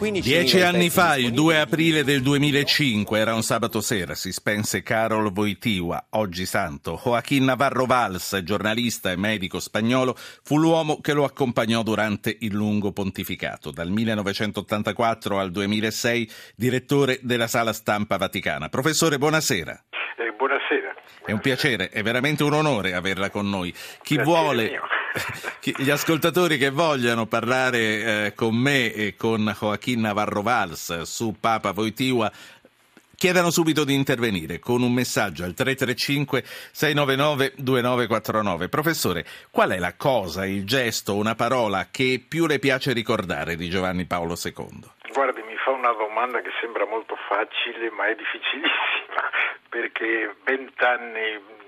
Dieci anni fa, il 2 aprile del 2005, era un sabato sera, si spense Carol Voitiwa, oggi santo. Joaquín Navarro Valls, giornalista e medico spagnolo, fu l'uomo che lo accompagnò durante il lungo pontificato. Dal 1984 al 2006, direttore della Sala Stampa Vaticana. Professore, buonasera. Eh, buonasera. È un piacere, è veramente un onore averla con noi. Chi vuole... Mio. Gli ascoltatori che vogliano parlare eh, con me e con Joaquín Navarro Valls su Papa Voitiwa chiedano subito di intervenire con un messaggio al 335 699 2949. Professore, qual è la cosa, il gesto, una parola che più le piace ricordare di Giovanni Paolo II? Guardi, mi fa una domanda che sembra molto facile, ma è difficilissima, perché vent'anni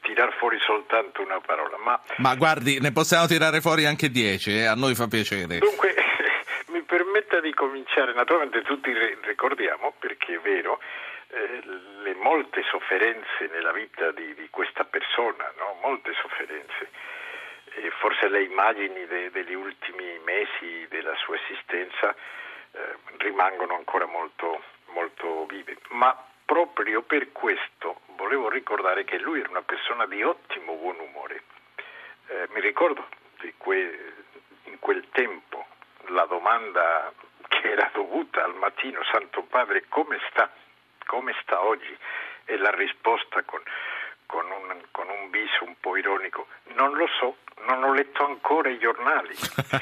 tirar fuori soltanto una parola. Ma, ma guardi, ne possiamo tirare fuori anche dieci, eh? a noi fa piacere. Dunque, mi permetta di cominciare, naturalmente tutti ricordiamo, perché è vero, eh, le molte sofferenze nella vita di, di questa persona, no? molte sofferenze. E forse le immagini de, degli ultimi mesi della sua esistenza eh, rimangono ancora molto, molto vive. Ma proprio per questo volevo ricordare che lui era una persona di ottimo buon umore. Eh, mi ricordo que- in quel tempo la domanda che era dovuta al mattino, Santo Padre, come sta? Come sta oggi? E la risposta con, con, un, con un viso un po' ironico, non lo so, non ho letto ancora i giornali.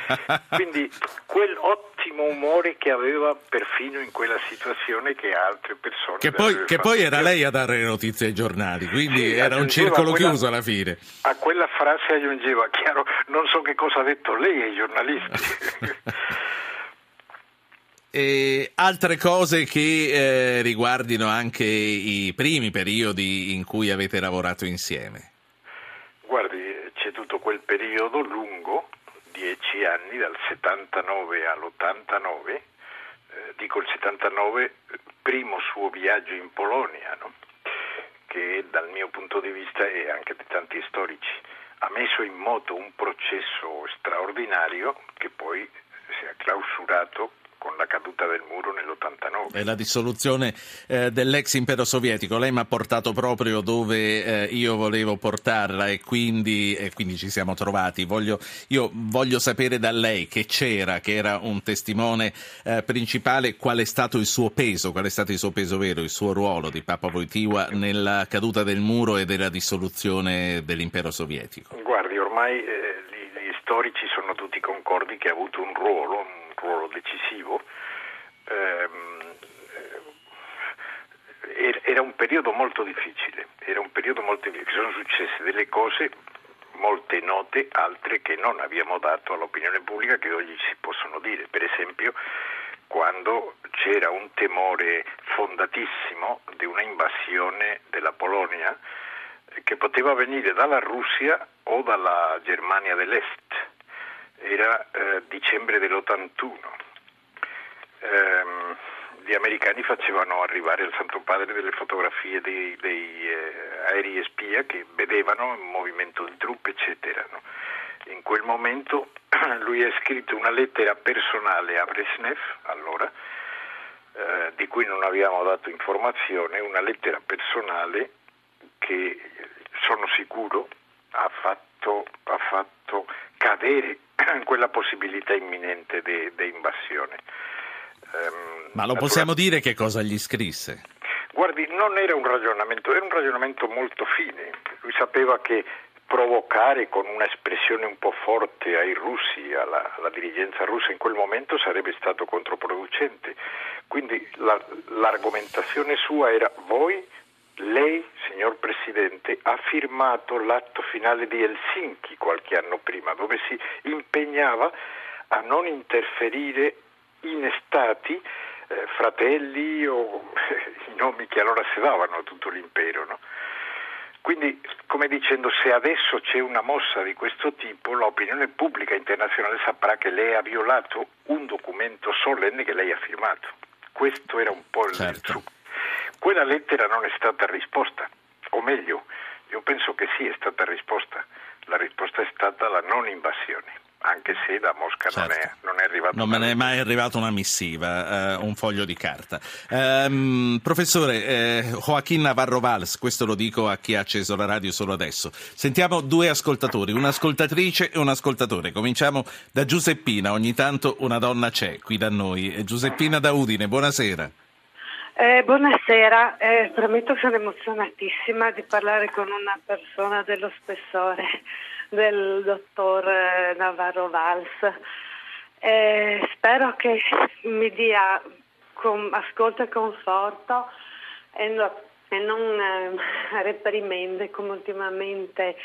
Quindi quel ottimo umore che aveva perfino in quella situazione che altre persone... Che poi, che poi era lei a dare le notizie ai giornali, quindi sì, era un circolo quella, chiuso alla fine. A quella frase aggiungeva, chiaro, non so che cosa ha detto lei ai giornalisti. E altre cose che eh, riguardino anche i primi periodi in cui avete lavorato insieme? Guardi, c'è tutto quel periodo lungo, dieci anni, dal 79 all'89, eh, dico il 79, primo suo viaggio in Polonia, no? che dal mio punto di vista e anche di tanti storici ha messo in moto un processo straordinario che poi si è clausurato con la caduta del muro nell'89. E la dissoluzione eh, dell'ex impero sovietico, lei mi ha portato proprio dove eh, io volevo portarla e quindi, e quindi ci siamo trovati. Voglio, io voglio sapere da lei che c'era, che era un testimone eh, principale, qual è stato il suo peso, qual è stato il suo peso vero, il suo ruolo di Papa Wojtyła nella caduta del muro e della dissoluzione dell'impero sovietico. Guardi, ormai eh, gli, gli storici sono tutti concordi che ha avuto un ruolo, ruolo decisivo. Ehm, eh, era un periodo molto difficile, era un periodo molto difficile, sono successe delle cose molte note, altre che non abbiamo dato all'opinione pubblica che oggi si possono dire. Per esempio, quando c'era un temore fondatissimo di una invasione della Polonia che poteva venire dalla Russia o dalla Germania dell'Est era eh, dicembre dell'81. Ehm, gli americani facevano arrivare al Santo Padre delle fotografie dei, dei eh, aerei spia che vedevano il movimento di truppe, eccetera. No? In quel momento lui ha scritto una lettera personale a Brezhnev, allora, eh, di cui non abbiamo dato informazione, una lettera personale che sono sicuro ha fatto, ha fatto cadere quella possibilità imminente di invasione. Um, Ma lo possiamo dire che cosa gli scrisse? Guardi, non era un ragionamento, era un ragionamento molto fine. Lui sapeva che provocare con un'espressione un po' forte ai russi, alla, alla dirigenza russa in quel momento sarebbe stato controproducente. Quindi la, l'argomentazione sua era voi lei, signor Presidente, ha firmato l'atto finale di Helsinki qualche anno prima, dove si impegnava a non interferire in stati, eh, fratelli o i nomi che allora si davano a tutto l'impero. No? Quindi, come dicendo, se adesso c'è una mossa di questo tipo, l'opinione pubblica internazionale saprà che lei ha violato un documento solenne che lei ha firmato. Questo era un po' il Certo. suo. Quella lettera non è stata risposta, o meglio, io penso che sì, è stata risposta. La risposta è stata la non invasione, anche se da Mosca non, è, Certo. non è arrivata Non me ne è mai arrivata una missiva, eh, un foglio di carta. Ehm, professore, eh, Joaquin Navarro Valls, questo lo dico a chi ha acceso la radio solo adesso. Sentiamo due ascoltatori, un'ascoltatrice e un ascoltatore. Cominciamo da Giuseppina, ogni tanto una donna c'è qui da noi. Giuseppina da Udine, buonasera. Eh, buonasera, eh, premetto che sono emozionatissima di parlare con una persona dello spessore del dottor eh, Navarro Valls. Eh, spero che mi dia con- ascolto e conforto e, no- e non eh, reprimende come ultimamente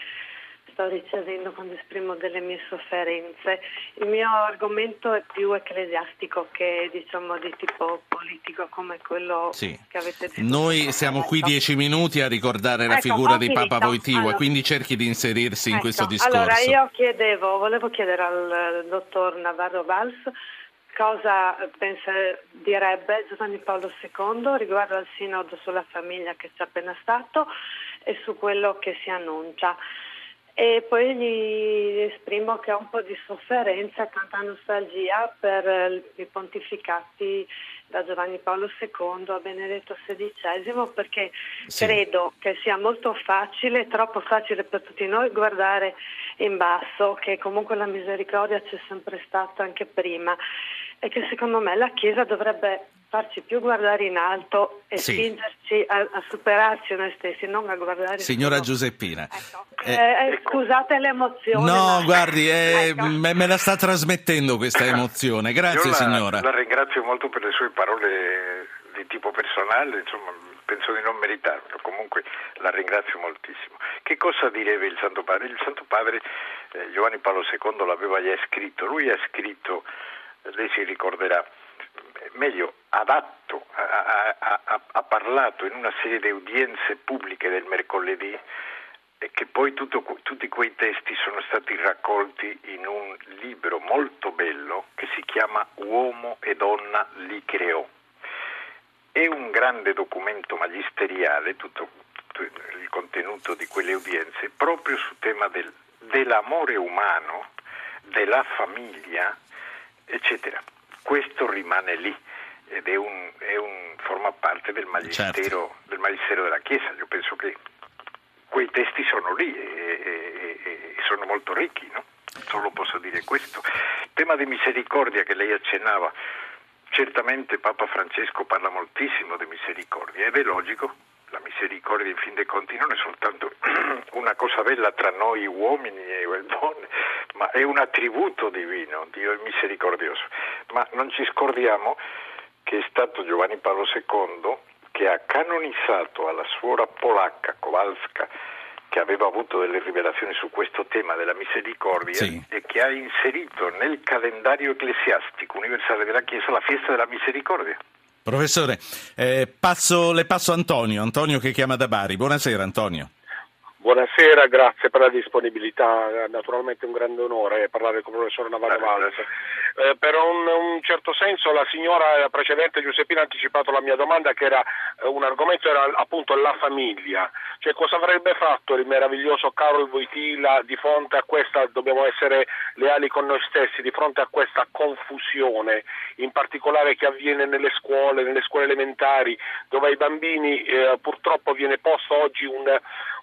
sto ricevendo quando esprimo delle mie sofferenze. Il mio argomento è più ecclesiastico che diciamo di tipo politico come quello Sì. che avete detto. Noi siamo qui dieci minuti a ricordare la Ecco, figura ho di Papa. Voitiva, Allora- quindi cerchi di inserirsi in Ecco, questo discorso. Allora, io chiedevo, volevo chiedere al dottor Navarro Valls cosa pensa, direbbe Giovanni Paolo II riguardo al sinodo sulla famiglia che c'è appena stato e su quello che si annuncia. E poi gli esprimo che ho un po' di sofferenza e tanta nostalgia per eh, i pontificati da Giovanni Paolo II a Benedetto XVI perché Sì. credo che sia molto facile, troppo facile per tutti noi guardare in basso, che comunque la misericordia c'è sempre stata anche prima e che secondo me la Chiesa dovrebbe farci più guardare in alto e Sì. spingerci a, a superarci noi stessi, non a guardare Signora solo- Giuseppina. Ecco. Eh, Eh, eh, scusate l'emozione. No, ma- guardi, eh, Ecco. me, me la sta trasmettendo questa emozione. Grazie Io la, signora. La ringrazio molto per le sue parole di tipo personale, insomma, penso di non meritarmelo, comunque la ringrazio moltissimo. Che cosa direbbe il Santo Padre? Il Santo Padre eh, Giovanni Paolo II l'aveva già scritto, lui ha scritto, eh, lei si ricorderà, meglio, ha dato, ha, ha- ha- ha parlato in una serie di udienze pubbliche del mercoledì e che poi tutto- tutti quei testi sono stati raccolti in un libro molto bello che si chiama Uomo e donna li creò. È un grande documento magisteriale, tutto, tutto il contenuto di quelle udienze, proprio sul tema del- dell'amore umano, della famiglia, eccetera. Questo rimane lì ed è un, è un- forma parte del magistero, Certo. del magistero della Chiesa. Io penso che quei testi sono lì e, e- e- sono molto ricchi, no? Solo posso dire questo. Il tema di misericordia che lei accennava, certamente Papa Francesco parla moltissimo di misericordia ed è logico, la misericordia in fin dei conti non è soltanto una cosa bella tra noi uomini e donne, ma è un attributo divino, Dio è misericordioso. Ma non ci scordiamo che è stato Giovanni Paolo II che ha canonizzato alla suora polacca Kowalska che aveva avuto delle rivelazioni su questo tema della misericordia Sì. e che ha inserito nel calendario ecclesiastico universale della Chiesa la festa della misericordia. Professore, eh, passo- le passo Antonio, Antonio che chiama da Bari. Buonasera Antonio. Buonasera, grazie per la disponibilità, naturalmente un grande onore parlare con il professor Navarro Valls. Eh, per un, un certo senso la signora precedente Giuseppina ha anticipato la mia domanda che era eh, un argomento era appunto la famiglia, cioè cosa avrebbe fatto il meraviglioso Carol Voitila di fronte a questa, dobbiamo essere leali con noi stessi, di fronte a questa confusione, in particolare che avviene nelle scuole, nelle scuole elementari, dove ai bambini eh, purtroppo viene posto oggi un,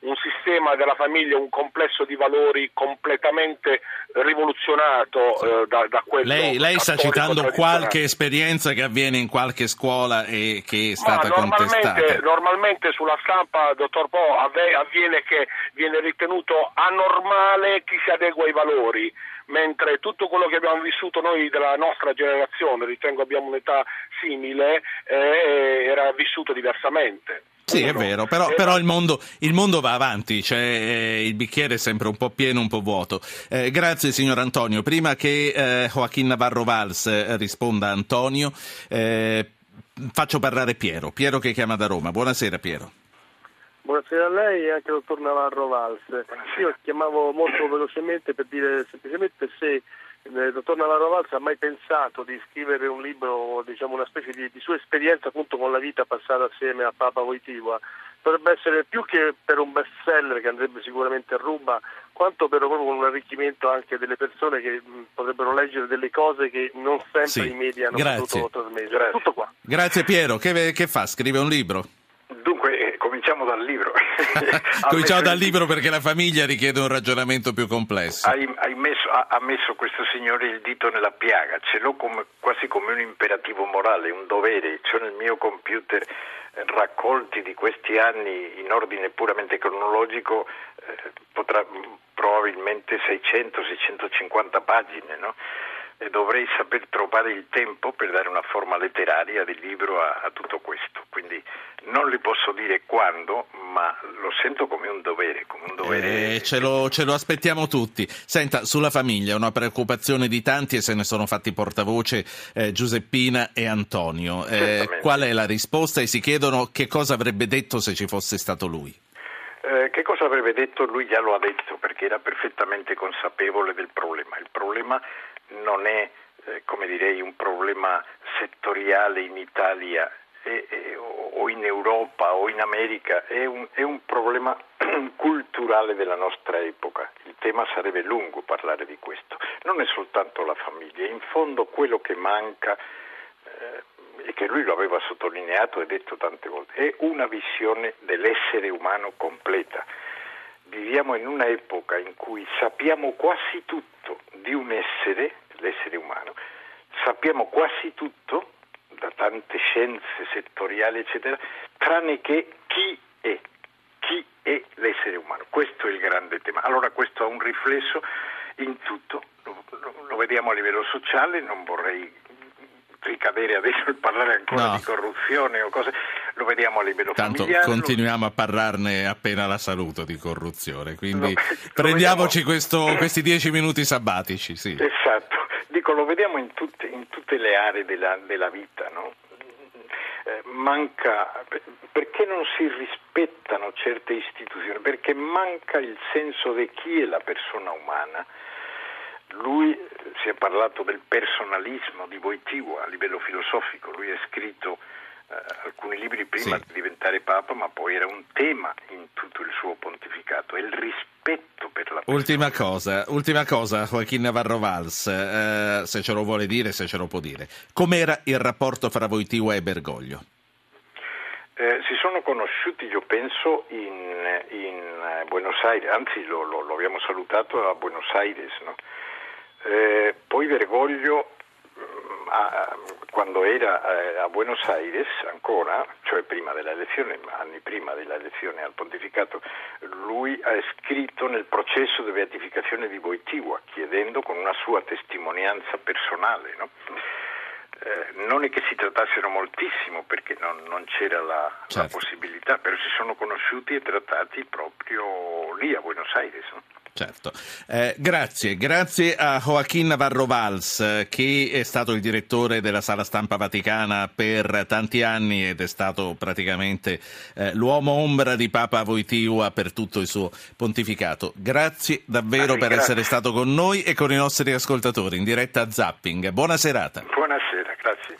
un sistema della famiglia, un complesso di valori completamente rivoluzionato eh, da, da quello Lei, lei sta citando qualche esperienza che avviene in qualche scuola e che è Ma stata normalmente, contestata. normalmente sulla stampa, dottor Po, avve- avviene che viene ritenuto anormale chi si adegua ai valori, mentre tutto quello che abbiamo vissuto noi della nostra generazione, ritengo abbiamo un'età simile, eh, era vissuto diversamente. Sì, è vero, però, Eh, però il, mondo, il mondo va avanti, cioè, eh, il bicchiere è sempre un po' pieno, un po' vuoto. Eh, grazie signor Antonio. Prima che eh, Joaquin Navarro Valls eh, risponda a Antonio, faccio parlare Piero. Piero che chiama da Roma. Buonasera Piero. Buonasera a lei e anche al dottor Navarro Valls. Io chiamavo molto velocemente per dire semplicemente se il dottor Navarro Valsa ha mai pensato di scrivere un libro, diciamo una specie di, di sua esperienza appunto con la vita passata assieme a Papa Voitiva? Potrebbe essere più che per un best seller che andrebbe sicuramente a ruba, quanto però proprio un arricchimento anche delle persone che potrebbero leggere delle cose che non sempre Sì, i media hanno grazie. potuto trasmettere. Tutto qua. Grazie Piero, che, che fa? Scrive un libro? Dunque, cominciamo dal libro. Cominciamo dal libro perché la famiglia richiede un ragionamento più complesso. Hai, hai messo- ha, ha messo questo signore il dito nella piaga, ce l'ho come- quasi come un imperativo morale, un dovere. C'ho nel mio computer eh, raccolti di questi anni in ordine puramente cronologico, eh, potrà, probabilmente 600-650 pagine, no? E dovrei saper trovare il tempo per dare una forma letteraria del libro a, a tutto questo. Quindi non le posso dire quando, ma lo sento come un dovere, come un dovere Eh, ce, lo, ce lo aspettiamo tutti. Senta, sulla famiglia, una preoccupazione di tanti e se ne sono fatti portavoce eh, Giuseppina e Antonio. Eh, qual è la risposta? E si chiedono che cosa avrebbe detto se ci fosse stato lui. Eh, che cosa avrebbe detto? Lui già lo ha detto perché era perfettamente consapevole del problema. Il problema non è, eh, come direi, un problema settoriale in Italia e- e- in Europa o in America, è un, è un problema culturale della nostra epoca. Il tema sarebbe lungo parlare di questo. Non è soltanto la famiglia, in fondo quello che manca eh, e che lui lo aveva sottolineato e detto tante volte, è una visione dell'essere umano completa. Viviamo in un'epoca in cui sappiamo quasi tutto di un essere, l'essere umano, sappiamo quasi tutto da tante scienze settoriali, eccetera, tranne che chi è, chi è l'essere umano. Questo è il grande tema. Allora questo ha un riflesso in tutto, lo, lo- lo vediamo a livello sociale, non vorrei ricadere adesso e parlare ancora No. di corruzione o cose, lo vediamo a livello Tanto familiare. continuiamo a parlarne appena la saluto di corruzione. Quindi lo prendiamoci questo- questi dieci minuti sabbatici. Sì. Esatto, dico lo vediamo in tutte, in tutte le aree della, della vita, no? Eh, manca perché non si rispettano certe istituzioni, perché manca il senso di chi è la persona umana. Lui eh, si è parlato del personalismo di Wojtyła a livello filosofico, lui ha scritto alcuni libri prima Sì. di diventare Papa, ma poi era un tema in tutto il suo pontificato, è il rispetto per la persona. Ultima cosa, ultima cosa, Joaquin Navarro Valls, eh, se ce lo vuole dire, se ce lo può dire. Com'era il rapporto fra Voitiva e Bergoglio? Eh, si sono conosciuti, io penso, in, in, eh, Buenos Aires, anzi lo, lo- lo abbiamo salutato a Buenos Aires. no? Eh, poi Bergoglio, a- quando era eh, a Buenos Aires ancora, cioè prima della elezione, anni prima della elezione al pontificato, lui ha scritto nel processo di beatificazione di Wojtyła, chiedendo con una sua testimonianza personale. no? Eh, non è che si trattassero moltissimo perché non, non c'era la, la Certo. possibilità, però si sono conosciuti e trattati proprio lì a Buenos Aires. no? Certo. Eh, grazie, grazie a Joaquin Navarro Valls, eh, che è stato il direttore della Sala Stampa Vaticana per tanti anni ed è stato praticamente eh, l'uomo ombra di Papa Voitiva per tutto il suo pontificato. Grazie davvero Ah, per grazie. essere stato con noi e con i nostri ascoltatori in diretta a Zapping. Buona serata. Buonasera, grazie.